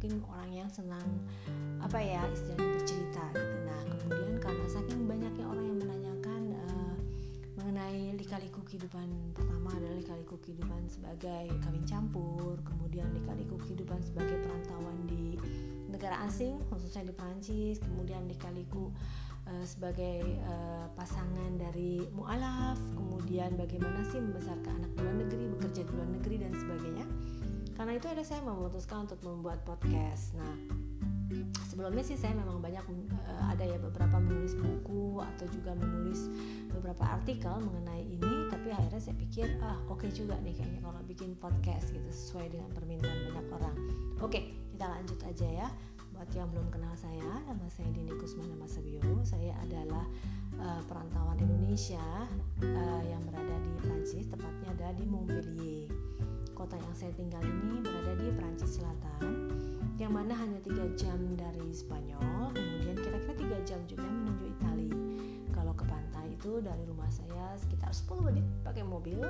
mungkin orang yang senang apa ya istilahnya bercerita. Gitu. Nah kemudian karena saking banyaknya orang yang menanyakan uh, mengenai lika-liku kehidupan pertama adalah lika-liku kehidupan sebagai kawin campur, kemudian lika-liku kehidupan sebagai perantauan di negara asing khususnya di Prancis kemudian dikaliku uh, sebagai uh, pasangan dari mualaf kemudian bagaimana sih membesarkan anak di luar negeri bekerja di luar negeri dan sebagainya karena itu ada saya memutuskan untuk membuat podcast. Nah sebelumnya sih saya memang banyak uh, ada ya beberapa menulis buku atau juga menulis beberapa artikel mengenai ini tapi akhirnya saya pikir ah oke okay juga nih kayaknya kalau bikin podcast gitu sesuai dengan permintaan banyak orang. Oke okay, kita lanjut aja ya. Buat yang belum kenal saya nama saya Dini Kusmana Masabio saya adalah uh, perantauan Indonesia uh, yang berada di Prancis tepatnya ada di Montpellier kota yang saya tinggal ini berada di Prancis Selatan yang mana hanya tiga jam dari Spanyol kemudian kira-kira tiga jam juga menuju Italia kalau ke pantai itu dari rumah saya sekitar 10 menit pakai mobil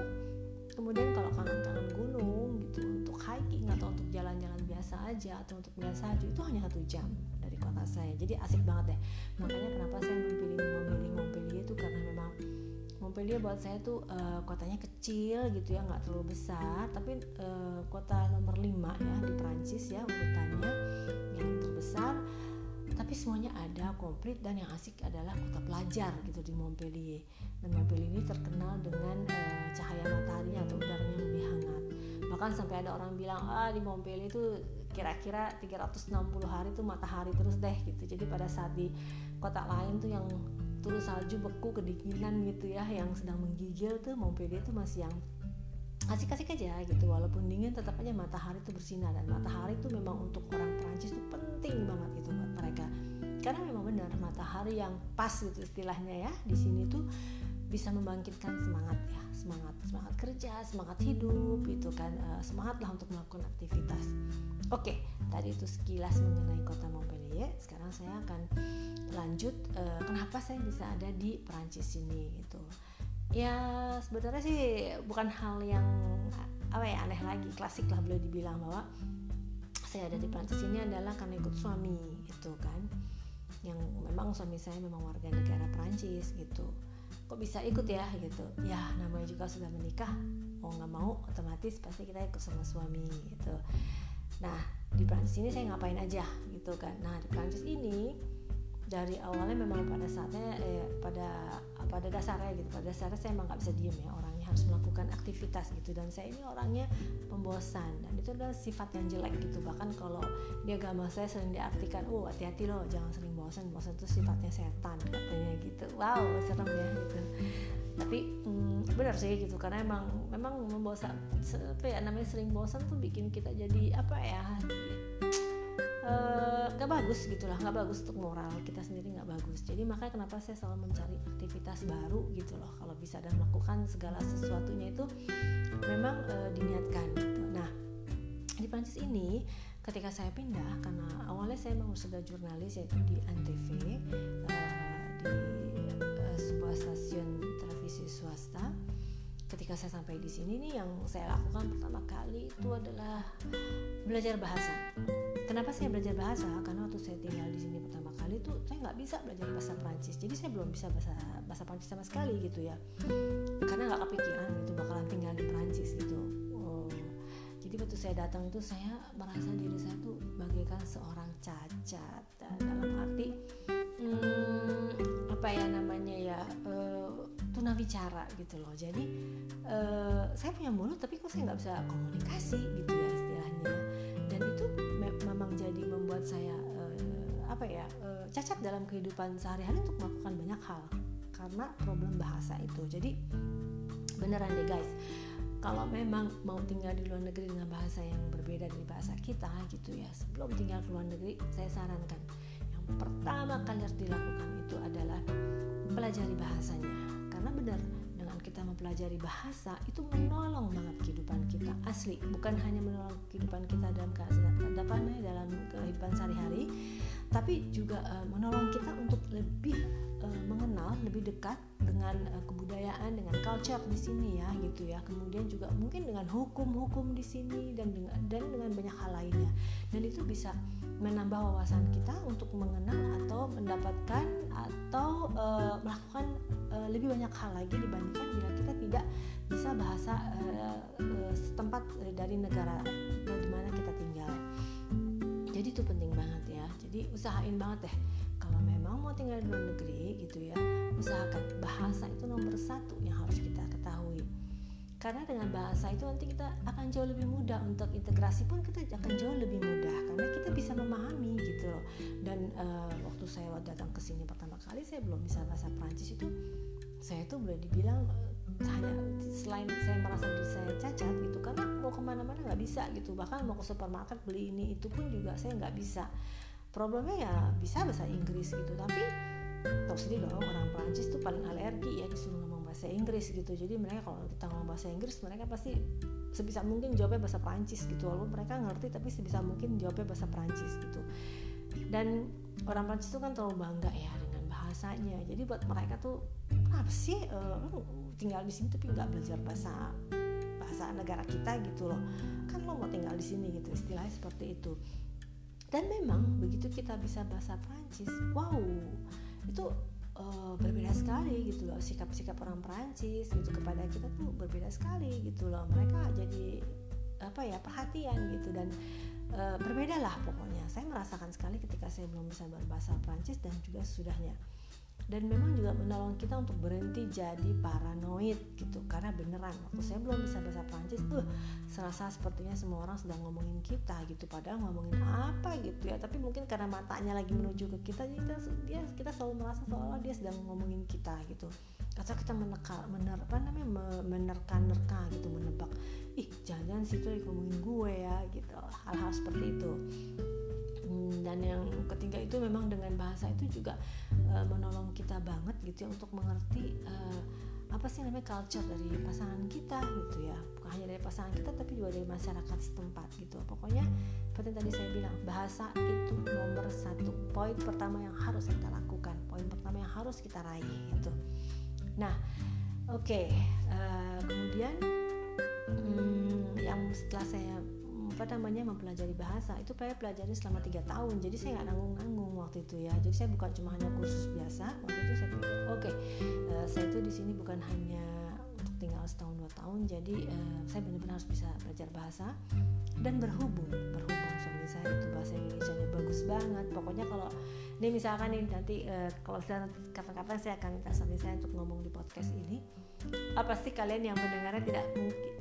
kemudian kalau kangen-kangen gunung gitu untuk hiking atau untuk jalan-jalan biasa aja atau untuk melihat salju itu hanya satu jam dari kota saya. Jadi asik banget deh. Makanya kenapa saya memilih memilih Montpellier itu karena memang Montpellier buat saya tuh uh, kotanya kecil gitu ya nggak terlalu besar. Tapi uh, kota nomor 5 ya di Prancis ya urutannya yang terbesar. Tapi semuanya ada komplit dan yang asik adalah kota pelajar gitu di Montpellier. Dan Montpellier ini terkenal dengan uh, cahaya matahari atau udaranya lebih hangat. Bahkan sampai ada orang bilang ah di Montpellier itu kira-kira 360 hari tuh matahari terus deh gitu. Jadi pada saat di kota lain tuh yang turun salju beku kedinginan gitu ya yang sedang menggigil tuh Montpellier tuh masih yang asik-asik aja gitu. Walaupun dingin tetap aja matahari itu bersinar. Dan matahari itu memang untuk orang Prancis itu penting banget gitu buat mereka. Karena memang benar matahari yang pas gitu istilahnya ya di sini tuh bisa membangkitkan semangat ya. Semangat semangat kerja semangat hidup gitu kan. Uh, semangat lah untuk melakukan aktivitas. Oke tadi itu sekilas mengenai kota Montpellier sekarang saya akan lanjut uh, kenapa saya bisa ada di Prancis ini gitu. Ya sebenarnya sih bukan hal yang apa ya aneh lagi klasik lah boleh dibilang bahwa saya ada di Prancis ini adalah karena ikut suami gitu kan. Yang memang suami saya memang warga negara Prancis gitu. Kok bisa ikut ya gitu. Ya namanya juga sudah menikah mau nggak mau otomatis pasti kita ikut sama suami gitu nah di Prancis ini saya ngapain aja gitu kan. Nah di Prancis ini dari awalnya memang pada saatnya eh, pada pada dasarnya gitu pada dasarnya saya emang nggak bisa diem ya orangnya harus melakukan aktivitas gitu. Dan saya ini orangnya pembosan dan itu adalah sifat yang jelek gitu. Bahkan kalau di agama saya sering diartikan oh hati-hati loh jangan sering bosan bosan itu sifatnya setan katanya gitu. Wow serem ya gitu tapi hmm, benar sih gitu karena emang memang membosan apa ya namanya sering bosan tuh bikin kita jadi apa ya uh, gak bagus gitulah nggak bagus untuk moral kita sendiri nggak bagus. Jadi makanya kenapa saya selalu mencari aktivitas baru gitu loh kalau bisa dan melakukan segala sesuatunya itu memang uh, diniatkan gitu. Nah di Prancis ini ketika saya pindah karena awalnya saya memang sudah jurnalis yaitu di Antv uh, televisi swasta ketika saya sampai di sini nih yang saya lakukan pertama kali itu adalah belajar bahasa. Kenapa saya belajar bahasa? Karena waktu saya tinggal di sini pertama kali itu saya nggak bisa belajar bahasa Prancis. Jadi saya belum bisa bahasa bahasa Prancis sama sekali gitu ya. Karena nggak kepikiran gitu bakalan tinggal di Prancis gitu. Oh. Jadi waktu saya datang itu saya merasa diri saya tuh bagaikan seorang cacat dalam arti hmm, apa ya namanya ya uh, tunawicara gitu loh. Jadi uh, saya punya mulut tapi kok saya nggak bisa komunikasi gitu ya istilahnya. Dan itu me memang jadi membuat saya uh, apa ya uh, cacat dalam kehidupan sehari-hari untuk melakukan banyak hal karena problem bahasa itu. Jadi beneran deh guys kalau memang mau tinggal di luar negeri dengan bahasa yang berbeda dari bahasa kita gitu ya sebelum tinggal ke luar negeri saya sarankan yang pertama kali harus dilakukan itu adalah pelajari bahasanya karena benar dengan kita mempelajari bahasa itu menolong banget kehidupan kita asli. Bukan hanya menolong kehidupan kita dalam kehidupan dalam kehidupan sehari-hari tapi juga uh, menolong kita untuk lebih uh, mengenal lebih dekat dengan uh, kebudayaan dengan culture di sini ya gitu ya. Kemudian juga mungkin dengan hukum-hukum di sini dan dengan dan dengan banyak hal lainnya. Dan itu bisa menambah wawasan kita untuk mengenal atau mendapatkan atau uh, melakukan uh, lebih banyak hal lagi dibandingkan bila kita tidak bisa bahasa uh, uh, setempat dari negara di mana kita tinggal jadi itu penting banget ya. Jadi usahain banget deh. Kalau memang mau tinggal di luar negeri gitu ya usahakan bahasa itu nomor satu yang harus kita ketahui. Karena dengan bahasa itu nanti kita akan jauh lebih mudah untuk integrasi pun kita akan jauh lebih mudah karena kita bisa memahami gitu loh. Dan uh, waktu saya datang ke sini pertama kali saya belum bisa bahasa Prancis itu saya tuh boleh dibilang hanya selain saya merasa diri saya cacat gitu karena mau ke mana-mana nggak bisa gitu. Bahkan mau ke supermarket beli ini itu pun juga saya nggak bisa. Problemnya ya bisa bahasa Inggris gitu tapi tahu sendiri dong orang Prancis tuh paling alergi ya disuruh ngomong bahasa Inggris gitu. Jadi mereka kalau kita ngomong bahasa Inggris mereka pasti sebisa mungkin jawabnya bahasa Perancis gitu. Walaupun mereka ngerti tapi sebisa mungkin jawabnya bahasa Perancis gitu. Dan orang Prancis itu kan terlalu bangga ya dengan bahasanya. Jadi buat mereka tuh apa sih? Uh, tinggal di sini tapi nggak belajar bahasa bahasa negara kita gitu loh. Kan lo mau tinggal di sini gitu istilahnya seperti itu. Dan memang begitu kita bisa bahasa Prancis wow itu uh, berbeda sekali gitu loh. Sikap-sikap orang Perancis gitu kepada kita tuh berbeda sekali gitu loh. Mereka jadi apa ya perhatian gitu dan uh, berbeda lah pokoknya. Saya merasakan sekali ketika saya belum bisa berbahasa Perancis dan juga sudahnya dan memang juga menolong kita untuk berhenti jadi paranoid gitu. Karena beneran waktu saya belum bisa bahasa Prancis tuh serasa sepertinya semua orang sedang ngomongin kita gitu. Padahal ngomongin apa gitu ya. Tapi mungkin karena matanya lagi menuju ke kita jadi kita dia kita selalu merasa seolah dia sedang ngomongin kita gitu. Atau kita menerka mener apa namanya menerka-nerka gitu menebak. Ih jangan situ ngomongin gue ya gitu. Hal-hal seperti itu. Hmm, dan yang ketiga itu memang dengan bahasa itu juga uh, menolong kita banget gitu ya untuk mengerti uh, apa sih namanya culture dari pasangan kita gitu ya. Bukan hanya dari pasangan kita tapi juga dari masyarakat setempat gitu. Pokoknya seperti tadi saya bilang bahasa itu nomor satu. Poin pertama yang harus kita lakukan poin pertama yang harus kita raih gitu. Nah oke okay, uh, kemudian hmm, yang setelah saya apa namanya mempelajari bahasa. Itu saya pelajari selama tiga tahun. Jadi saya nggak nanggung-nanggung waktu itu ya. Jadi saya bukan cuma hanya kursus biasa waktu itu saya pikir oke okay, uh, eh, saya itu di sini bukan hanya untuk tinggal setahun dua tahun. Jadi uh, saya benar-benar harus bisa belajar bahasa dan berhubung. Berhubung suami saya itu bahasa Indonesia nya bagus banget. Pokoknya kalau ini misalkan nih nanti uh, kalau kapan-kapan saya akan minta suami saya untuk ngomong di podcast ini apa sih kalian yang mendengarnya tidak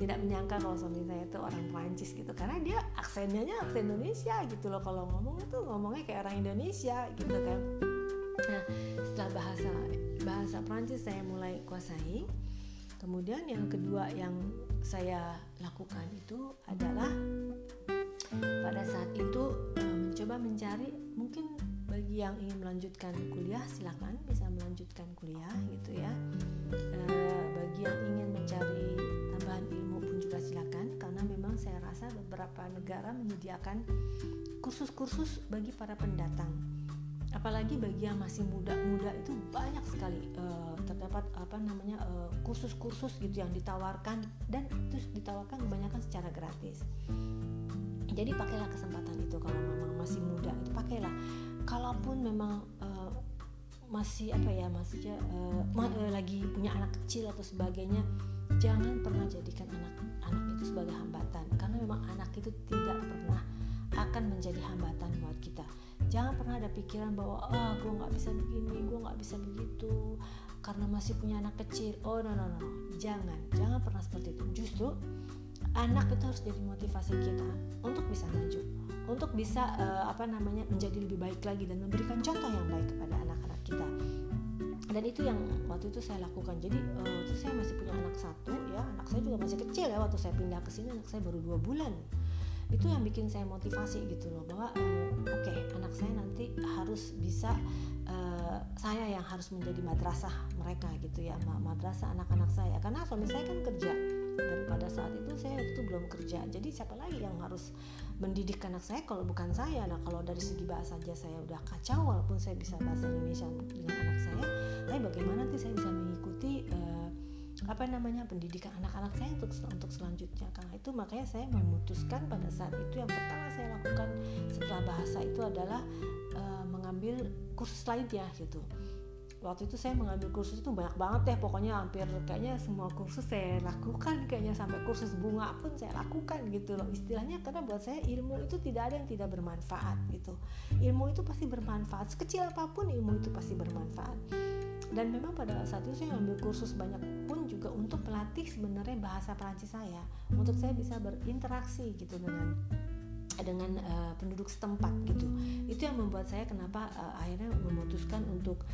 tidak menyangka kalau suami saya itu orang Prancis gitu. Karena dia aksennya aksen Indonesia gitu loh. Kalau ngomong itu ngomongnya kayak orang Indonesia gitu kan. Nah setelah bahasa bahasa Prancis saya mulai kuasai. Kemudian yang kedua yang saya lakukan itu adalah pada saat itu eh, mencoba mencari mungkin bagi yang ingin melanjutkan kuliah silakan bisa melanjutkan kuliah gitu ya. E, bagi yang ingin mencari tambahan ilmu pun juga silakan karena memang saya rasa beberapa negara menyediakan kursus-kursus bagi para pendatang. Apalagi bagi yang masih muda-muda itu banyak sekali e, terdapat apa namanya kursus kursus-kursus gitu yang ditawarkan dan terus ditawarkan kebanyakan secara gratis jadi pakailah kesempatan itu kalau memang masih muda itu pakailah. Kalaupun memang uh, masih apa ya maksudnya uh, uh, lagi punya anak kecil atau sebagainya jangan pernah jadikan anak anak itu sebagai hambatan. Karena memang anak itu tidak pernah akan menjadi hambatan buat kita. Jangan pernah ada pikiran bahwa ah gue nggak bisa begini gue nggak bisa begitu karena masih punya anak kecil. Oh no no no. Jangan. Jangan pernah seperti itu. Justru anak itu harus jadi motivasi kita untuk bisa maju untuk bisa uh, apa namanya menjadi lebih baik lagi dan memberikan contoh yang baik kepada anak-anak kita. Dan itu yang waktu itu saya lakukan. Jadi uh, waktu saya masih punya anak satu ya anak saya juga masih kecil ya waktu saya pindah ke sini anak saya baru dua bulan. Itu yang bikin saya motivasi gitu loh bahwa uh, oke okay, anak saya nanti harus bisa saya yang harus menjadi madrasah mereka gitu ya madrasah anak-anak saya. Karena suami saya kan kerja dan pada saat itu saya itu belum kerja. Jadi siapa lagi yang harus mendidik anak saya kalau bukan saya? Nah kalau dari segi bahasa saja saya udah kacau walaupun saya bisa bahasa Indonesia dengan anak saya tapi bagaimana nanti saya bisa mengikuti uh, apa namanya pendidikan anak-anak saya untuk untuk selanjutnya? Karena itu makanya saya memutuskan pada saat itu yang pertama saya lakukan setelah bahasa itu adalah uh, mengambil kursus lainnya gitu waktu itu saya mengambil kursus itu banyak banget ya pokoknya hampir kayaknya semua kursus saya lakukan kayaknya sampai kursus bunga pun saya lakukan gitu loh. Istilahnya karena buat saya ilmu itu tidak ada yang tidak bermanfaat gitu. Ilmu itu pasti bermanfaat sekecil apa pun ilmu itu pasti bermanfaat. Dan memang pada saat itu saya ambil kursus banyak pun juga untuk melatih sebenarnya bahasa Perancis saya untuk saya bisa berinteraksi gitu dengan dengan uh, penduduk setempat gitu. Itu yang membuat saya kenapa uh, akhirnya memutuskan untuk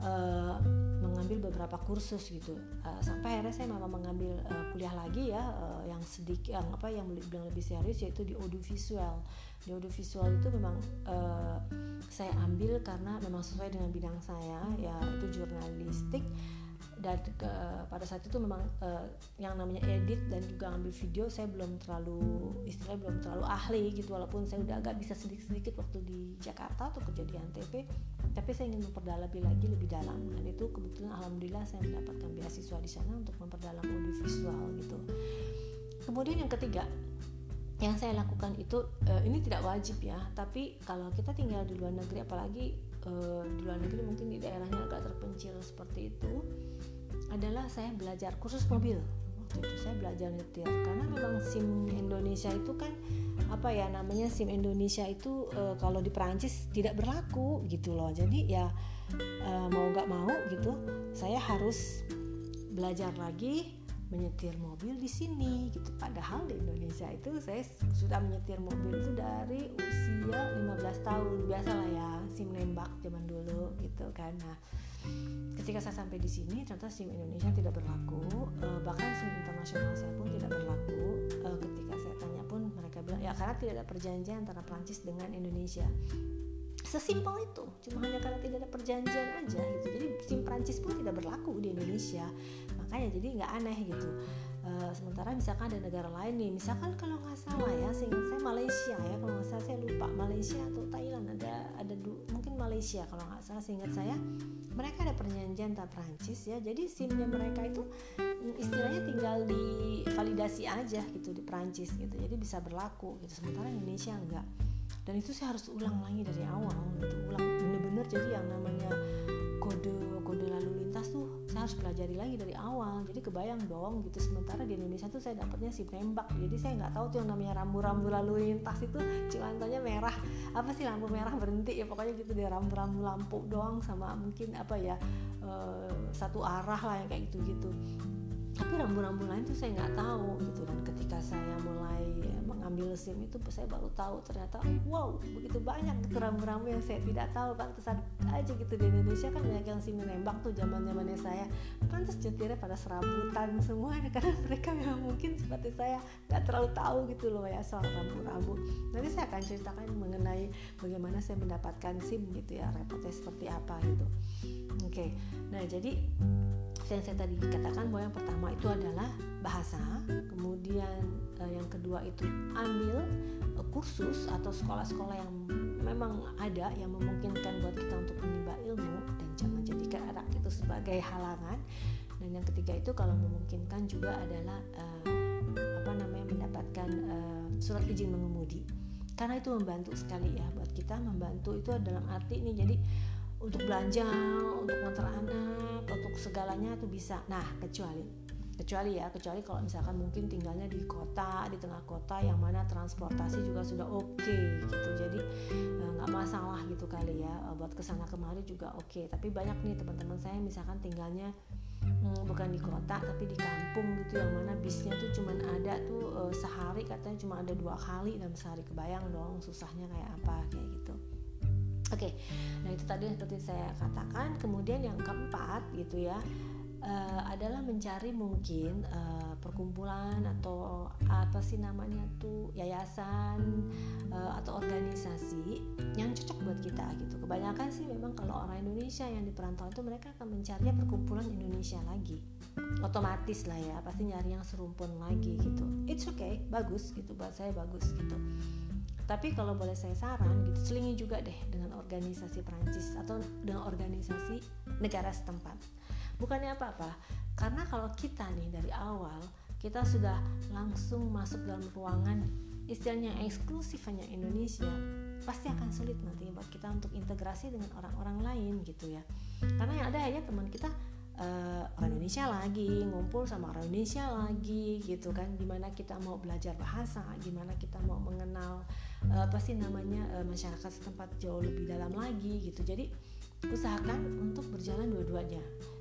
uh, mengambil beberapa kursus gitu. Uh, sampai akhirnya saya memang mengambil uh, kuliah lagi ya uh, yang sedikit yang apa yang bilang lebih serius yaitu di audiovisual. Di audiovisual itu memang uh, saya ambil karena memang sesuai dengan bidang saya ya itu jurnalistik dan ke, pada saat itu memang uh, yang namanya edit dan juga ambil video saya belum terlalu istilahnya belum terlalu ahli gitu. Walaupun saya udah agak bisa sedikit-sedikit waktu di Jakarta atau kerja di Antv tapi saya ingin memperdalam lagi lebih dalam. Dan itu kebetulan alhamdulillah saya mendapatkan beasiswa di sana untuk memperdalam audiovisual gitu. Kemudian yang ketiga yang saya lakukan itu uh, ini tidak wajib ya tapi kalau kita tinggal di luar negeri apalagi uh, di luar negeri mungkin di daerahnya agak terpencil seperti itu adalah saya belajar kursus mobil. Waktu itu saya belajar nyetir. Karena memang SIM Indonesia itu kan apa ya namanya SIM Indonesia itu e, kalau di Perancis tidak berlaku gitu loh. Jadi ya e, mau nggak mau gitu saya harus belajar lagi menyetir mobil di sini gitu. Padahal di Indonesia itu saya sudah menyetir mobil itu dari usia 15 tahun. Biasa lah ya sim nembak zaman dulu gitu kan. Nah ketika saya sampai di sini ternyata SIM Indonesia tidak berlaku. Uh, bahkan SIM internasional saya pun tidak berlaku. Uh, ketika saya tanya pun mereka bilang ya karena tidak ada perjanjian antara Prancis dengan Indonesia sesimpel itu. Cuma hanya karena tidak ada perjanjian aja gitu. Jadi SIM Prancis pun tidak berlaku di Indonesia. Makanya jadi nggak aneh gitu. Uh, sementara misalkan ada negara lain nih misalkan kalau nggak salah ya seingat saya Malaysia ya kalau nggak salah saya lupa. Malaysia atau Thailand ada ada mungkin Malaysia kalau nggak salah seingat saya. Mereka ada perjanjian antara Prancis ya. Jadi SIM-nya mereka itu mm, istilahnya tinggal di validasi aja gitu di Prancis gitu. Jadi bisa berlaku gitu. Sementara Indonesia enggak dan itu saya harus ulang lagi dari awal gitu ulang. Bener-bener jadi yang namanya kode kode lalu lintas tuh saya harus pelajari lagi dari awal. Jadi kebayang dong gitu sementara di Indonesia tuh saya dapatnya si tembak. Jadi saya nggak tahu tuh yang namanya rambu-rambu lalu lintas itu cilantonya merah. Apa sih lampu merah berhenti ya? Pokoknya gitu deh rambu-rambu lampu doang sama mungkin apa ya uh, satu arah lah yang kayak gitu-gitu. Tapi rambu-rambu lain tuh saya nggak tahu gitu. Dan ketika saya mulai mengambil SIM itu saya baru tahu ternyata wow begitu banyak rambu-rambu yang saya tidak tahu. Pantesan aja gitu di Indonesia kan banyak yang SIM menembak tuh zaman zamannya saya. Pantas nyetirnya pada serabutan semua karena mereka memang mungkin seperti saya nggak terlalu tahu gitu loh ya soal rambu-rambu. Nanti saya akan ceritakan mengenai bagaimana saya mendapatkan SIM gitu ya repotnya seperti apa gitu. Oke okay. nah jadi yang saya tadi katakan bahwa yang pertama itu adalah bahasa, kemudian uh, yang kedua itu ambil uh, kursus atau sekolah-sekolah yang memang ada yang memungkinkan buat kita untuk menimba ilmu dan jangan jadikan anak itu sebagai halangan. Dan yang ketiga itu kalau memungkinkan juga adalah uh, apa namanya mendapatkan surat izin mengemudi. Karena itu membantu sekali ya buat kita membantu itu dalam arti ini jadi untuk belanja untuk ngantar anak untuk segalanya tuh bisa. Nah kecuali kecuali ya kecuali kalau misalkan mungkin tinggalnya di kota di tengah kota yang mana transportasi juga sudah oke okay, gitu. Jadi eh, nggak masalah gitu kali ya. Eh, buat ke sana kemari juga oke. Okay. tapi banyak nih teman-teman saya misalkan tinggalnya hmm, bukan di kota tapi di kampung gitu yang mana bisnya tuh cuman ada tuh uh, sehari katanya cuma ada dua kali dalam sehari. Kebayang dong susahnya kayak apa kayak gitu Oke, okay. nah itu tadi seperti saya katakan. Kemudian yang keempat gitu ya, uh, adalah mencari mungkin uh, perkumpulan atau apa sih namanya tuh yayasan uh, atau organisasi yang cocok buat kita gitu. Kebanyakan sih memang kalau orang Indonesia yang di perantauan itu mereka akan mencari perkumpulan Indonesia lagi. Otomatis lah ya, pasti nyari yang serumpun lagi gitu. It's okay, bagus gitu buat saya bagus gitu. Tapi kalau boleh saya saran gitu, selingi juga deh dengan organisasi Prancis atau dengan organisasi negara setempat. Bukannya apa-apa karena kalau kita nih dari awal kita sudah langsung masuk dalam ruangan istilahnya eksklusif hanya Indonesia pasti akan sulit nanti buat kita untuk integrasi dengan orang-orang lain gitu ya. Karena yang ada aja teman kita uh, orang Indonesia lagi ngumpul sama orang Indonesia lagi gitu kan. Gimana kita mau belajar bahasa gimana kita mau mengenal uh, apa sih namanya uh, masyarakat setempat jauh lebih dalam lagi gitu. Jadi usahakan untuk berjalan dua-duanya.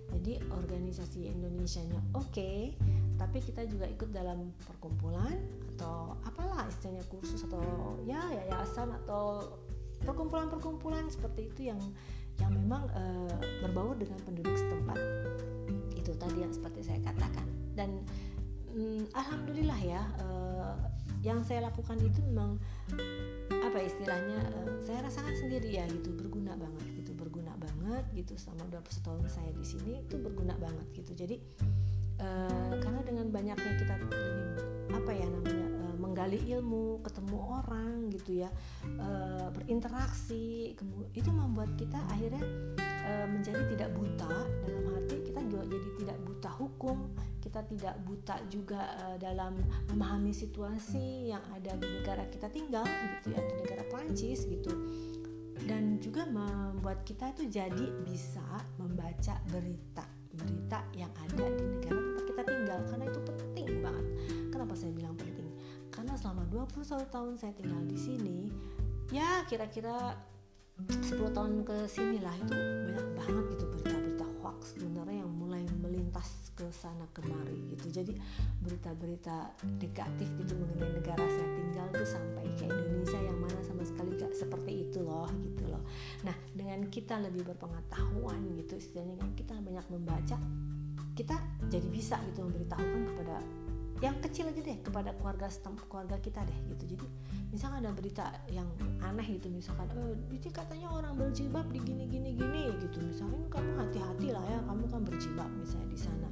Jadi organisasi Indonesia-nya oke okay, tapi kita juga ikut dalam perkumpulan atau apalah istilahnya kursus atau ya yayasan atau perkumpulan-perkumpulan seperti itu yang yang memang e, berbaur dengan penduduk setempat. Itu tadi yang seperti saya katakan. Dan mm, alhamdulillah ya e, yang saya lakukan itu memang apa istilahnya e, saya rasakan sendiri ya gitu. Berguna banget banget gitu. Selama 20 tahun saya di sini itu berguna banget gitu. Jadi uh, karena dengan banyaknya kita apa ya namanya uh, menggali ilmu ketemu orang gitu ya uh, berinteraksi itu membuat kita akhirnya uh, menjadi tidak buta. Dalam arti kita juga jadi tidak buta hukum kita tidak buta juga uh, dalam memahami situasi yang ada di negara kita tinggal gitu ya di negara Prancis gitu. Dan juga membuat kita itu jadi bisa membaca berita berita 21 tahun saya tinggal di sini ya kira-kira 10 tahun ke sini lah. Itu banyak banget gitu berita-berita hoax sebenarnya yang mulai melintas ke sana kemari gitu. Jadi berita-berita negatif gitu mengenai negara saya tinggal tuh sampai ke Indonesia yang mana sama sekali gak seperti itu loh gitu loh. Nah dengan kita lebih berpengetahuan gitu istilahnya kan kita banyak membaca kita jadi bisa gitu memberitahukan kepada yang kecil aja deh kepada keluarga keluarga kita deh gitu. Jadi misalkan ada berita yang aneh gitu misalkan eh itu katanya orang berjilbab di gini gini gini gitu. Misalnya kamu hati-hati lah ya kamu kan berjilbab misalnya di sana.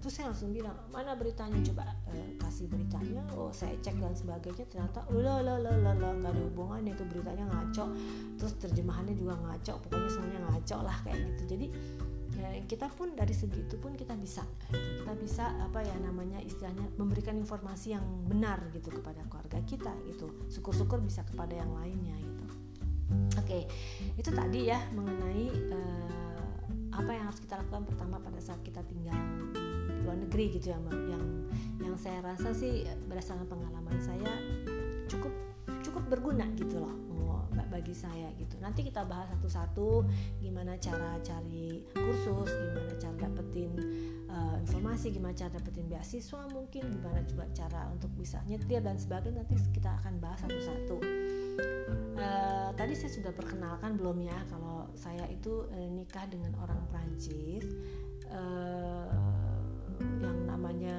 Terus saya langsung bilang mana beritanya? Coba eh, kasih beritanya. Oh saya cek dan sebagainya ternyata lo lo lo lo lo gak ada hubungannya. Itu beritanya ngaco. Terus terjemahannya juga ngaco pokoknya semuanya ngaco lah kayak gitu. Jadi ya, kita pun dari segi itu pun kita bisa. Kita bisa apa ya namanya istilahnya memberikan informasi yang benar gitu kepada keluarga kita gitu. Syukur-syukur bisa kepada yang lainnya gitu. Oke itu tadi ya mengenai uh, apa yang harus kita lakukan pertama pada saat kita tinggal di luar negeri gitu ya yang yang saya rasa sih berdasarkan pengalaman saya cukup cukup berguna gitu loh bagi saya gitu. Nanti kita bahas satu-satu gimana cara cari kursus gimana cara dapetin uh, informasi gimana cara dapetin beasiswa mungkin gimana juga cara untuk bisa nyetir dan sebagainya. Nanti kita akan bahas satu-satu. Uh, tadi saya sudah perkenalkan belum ya kalau saya itu uh, nikah dengan orang Prancis uh, yang namanya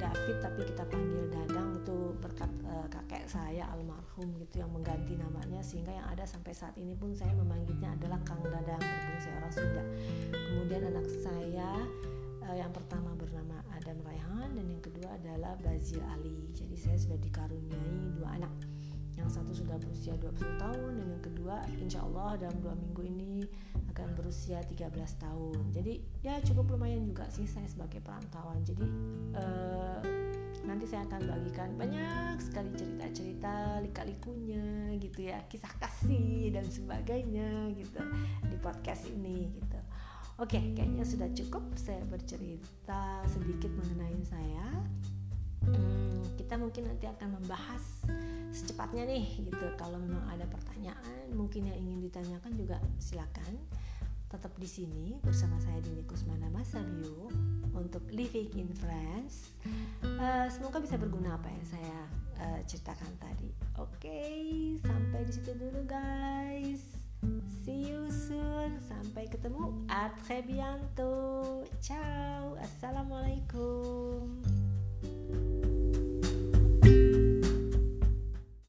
David tapi kita panggil Dadang itu berkat uh, kakek saya almarhum gitu yang mengganti namanya sehingga yang ada sampai saat ini pun saya memanggilnya adalah Kang Dadang berhubung saya orang Sunda kemudian anak saya uh, yang pertama bernama Adam Raihan dan yang kedua adalah Bazil Ali. Jadi saya sudah dikaruniai dua anak. Yang satu sudah berusia 20 tahun dan yang kedua insya Allah dalam dua minggu ini akan berusia 13 tahun. Jadi ya cukup lumayan juga sih saya sebagai perantauan. Jadi uh, nanti saya akan bagikan banyak sekali cerita-cerita lika-likunya gitu ya kisah kasih dan sebagainya gitu di podcast ini gitu. Oke kayaknya sudah cukup. Saya bercerita sedikit mengenai saya. Hmm, kita mungkin nanti akan membahas secepatnya nih gitu. Kalau memang ada pertanyaan mungkin yang ingin ditanyakan juga silakan. Tetap di sini bersama saya Dini Kusmana Masabio untuk Living in France. Uh, semoga bisa berguna apa yang saya uh, ceritakan tadi. Oke, okay, sampai di situ dulu guys. See you soon. Sampai ketemu. A très bientôt. Ciao. Assalamualaikum.